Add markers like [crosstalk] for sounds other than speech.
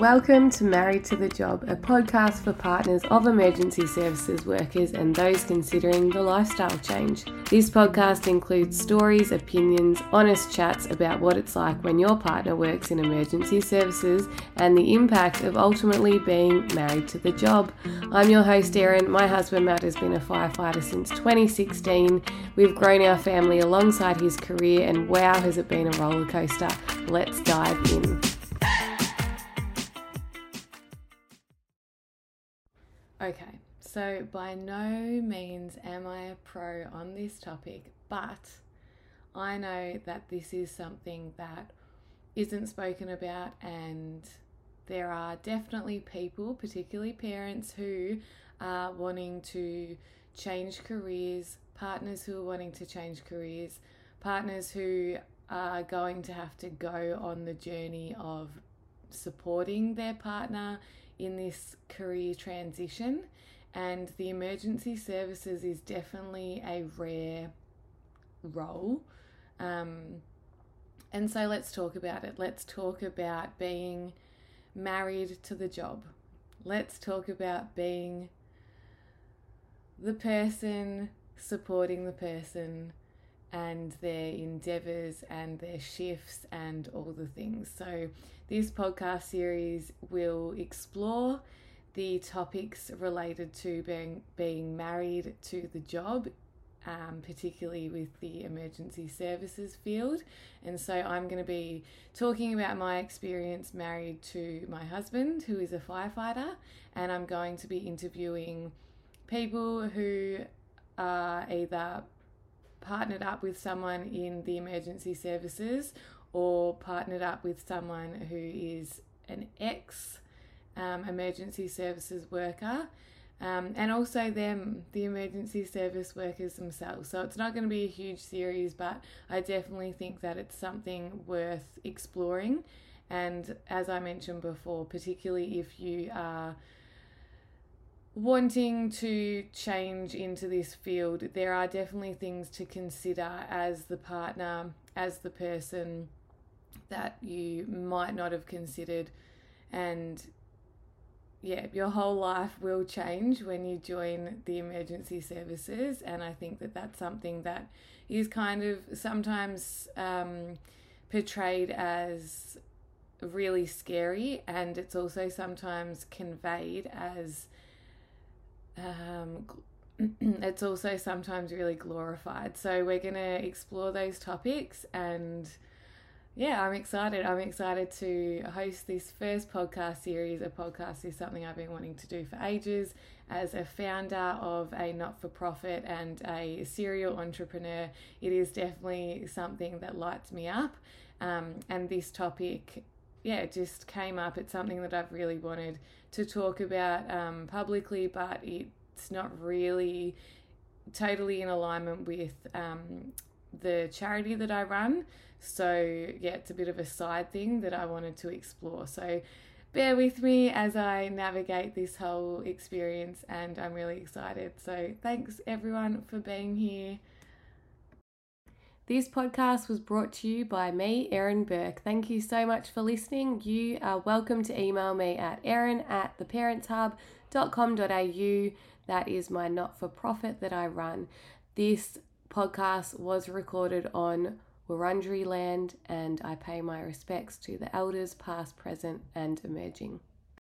Welcome to Married to the Job, a podcast for partners of emergency services workers and those considering the lifestyle change. This podcast includes stories, opinions, honest chats about what it's like when your partner works in emergency services and the impact of ultimately being married to the job. I'm your host, Erin. My husband, Matt, has been a firefighter since 2016. We've grown our family alongside his career, and wow, has it been a roller coaster. Let's dive in. Okay, so by no means am I a pro on this topic, but I know that this is something that isn't spoken about, and there are definitely people, particularly parents, who are wanting to change careers, partners who are wanting to change careers, partners who are going to have to go on the journey of supporting their partner in this career transition. And the emergency services is definitely a rare role. Um, and so let's talk about it. Let's talk about being married to the job. Let's talk about being the person supporting the person and their endeavors and their shifts and all the things. So, this podcast series will explore the topics related to being being married to the job, um, particularly with the emergency services field. And so I'm going to be talking about my experience married to my husband, who is a firefighter, and I'm going to be interviewing people who are either partnered up with someone in the emergency services or partnered up with someone who is an ex um, emergency services worker. Um, and also them, the emergency service workers themselves. So it's not going to be a huge series, but I definitely think that it's something worth exploring. And as I mentioned before, particularly if you are wanting to change into this field, there are definitely things to consider as the partner, as the person that you might not have considered. And yeah, your whole life will change when you join the emergency services. And I think that that's something that is kind of sometimes um, portrayed as really scary, and it's also sometimes conveyed as um, [clears throat] it's also sometimes really glorified. So we're going to explore those topics and yeah, I'm excited. I'm excited to host this first podcast series. A podcast is something I've been wanting to do for ages. As a founder of a not for profit and a serial entrepreneur, it is definitely something that lights me up. Um, and this topic, yeah, it just came up. It's something that I've really wanted to talk about um, publicly, but it's not really totally in alignment with um, the charity that I run. So, yeah, it's a bit of a side thing that I wanted to explore. So, bear with me as I navigate this whole experience, and I'm really excited. So, thanks everyone for being here. This podcast was brought to you by me, Erin Bourke. Thank you so much for listening. You are welcome to email me at erin at theparentshub.com.au. That is my not for profit that I run. This podcast was recorded on Wurundjeri land, and I pay my respects to the elders, past, present, and emerging.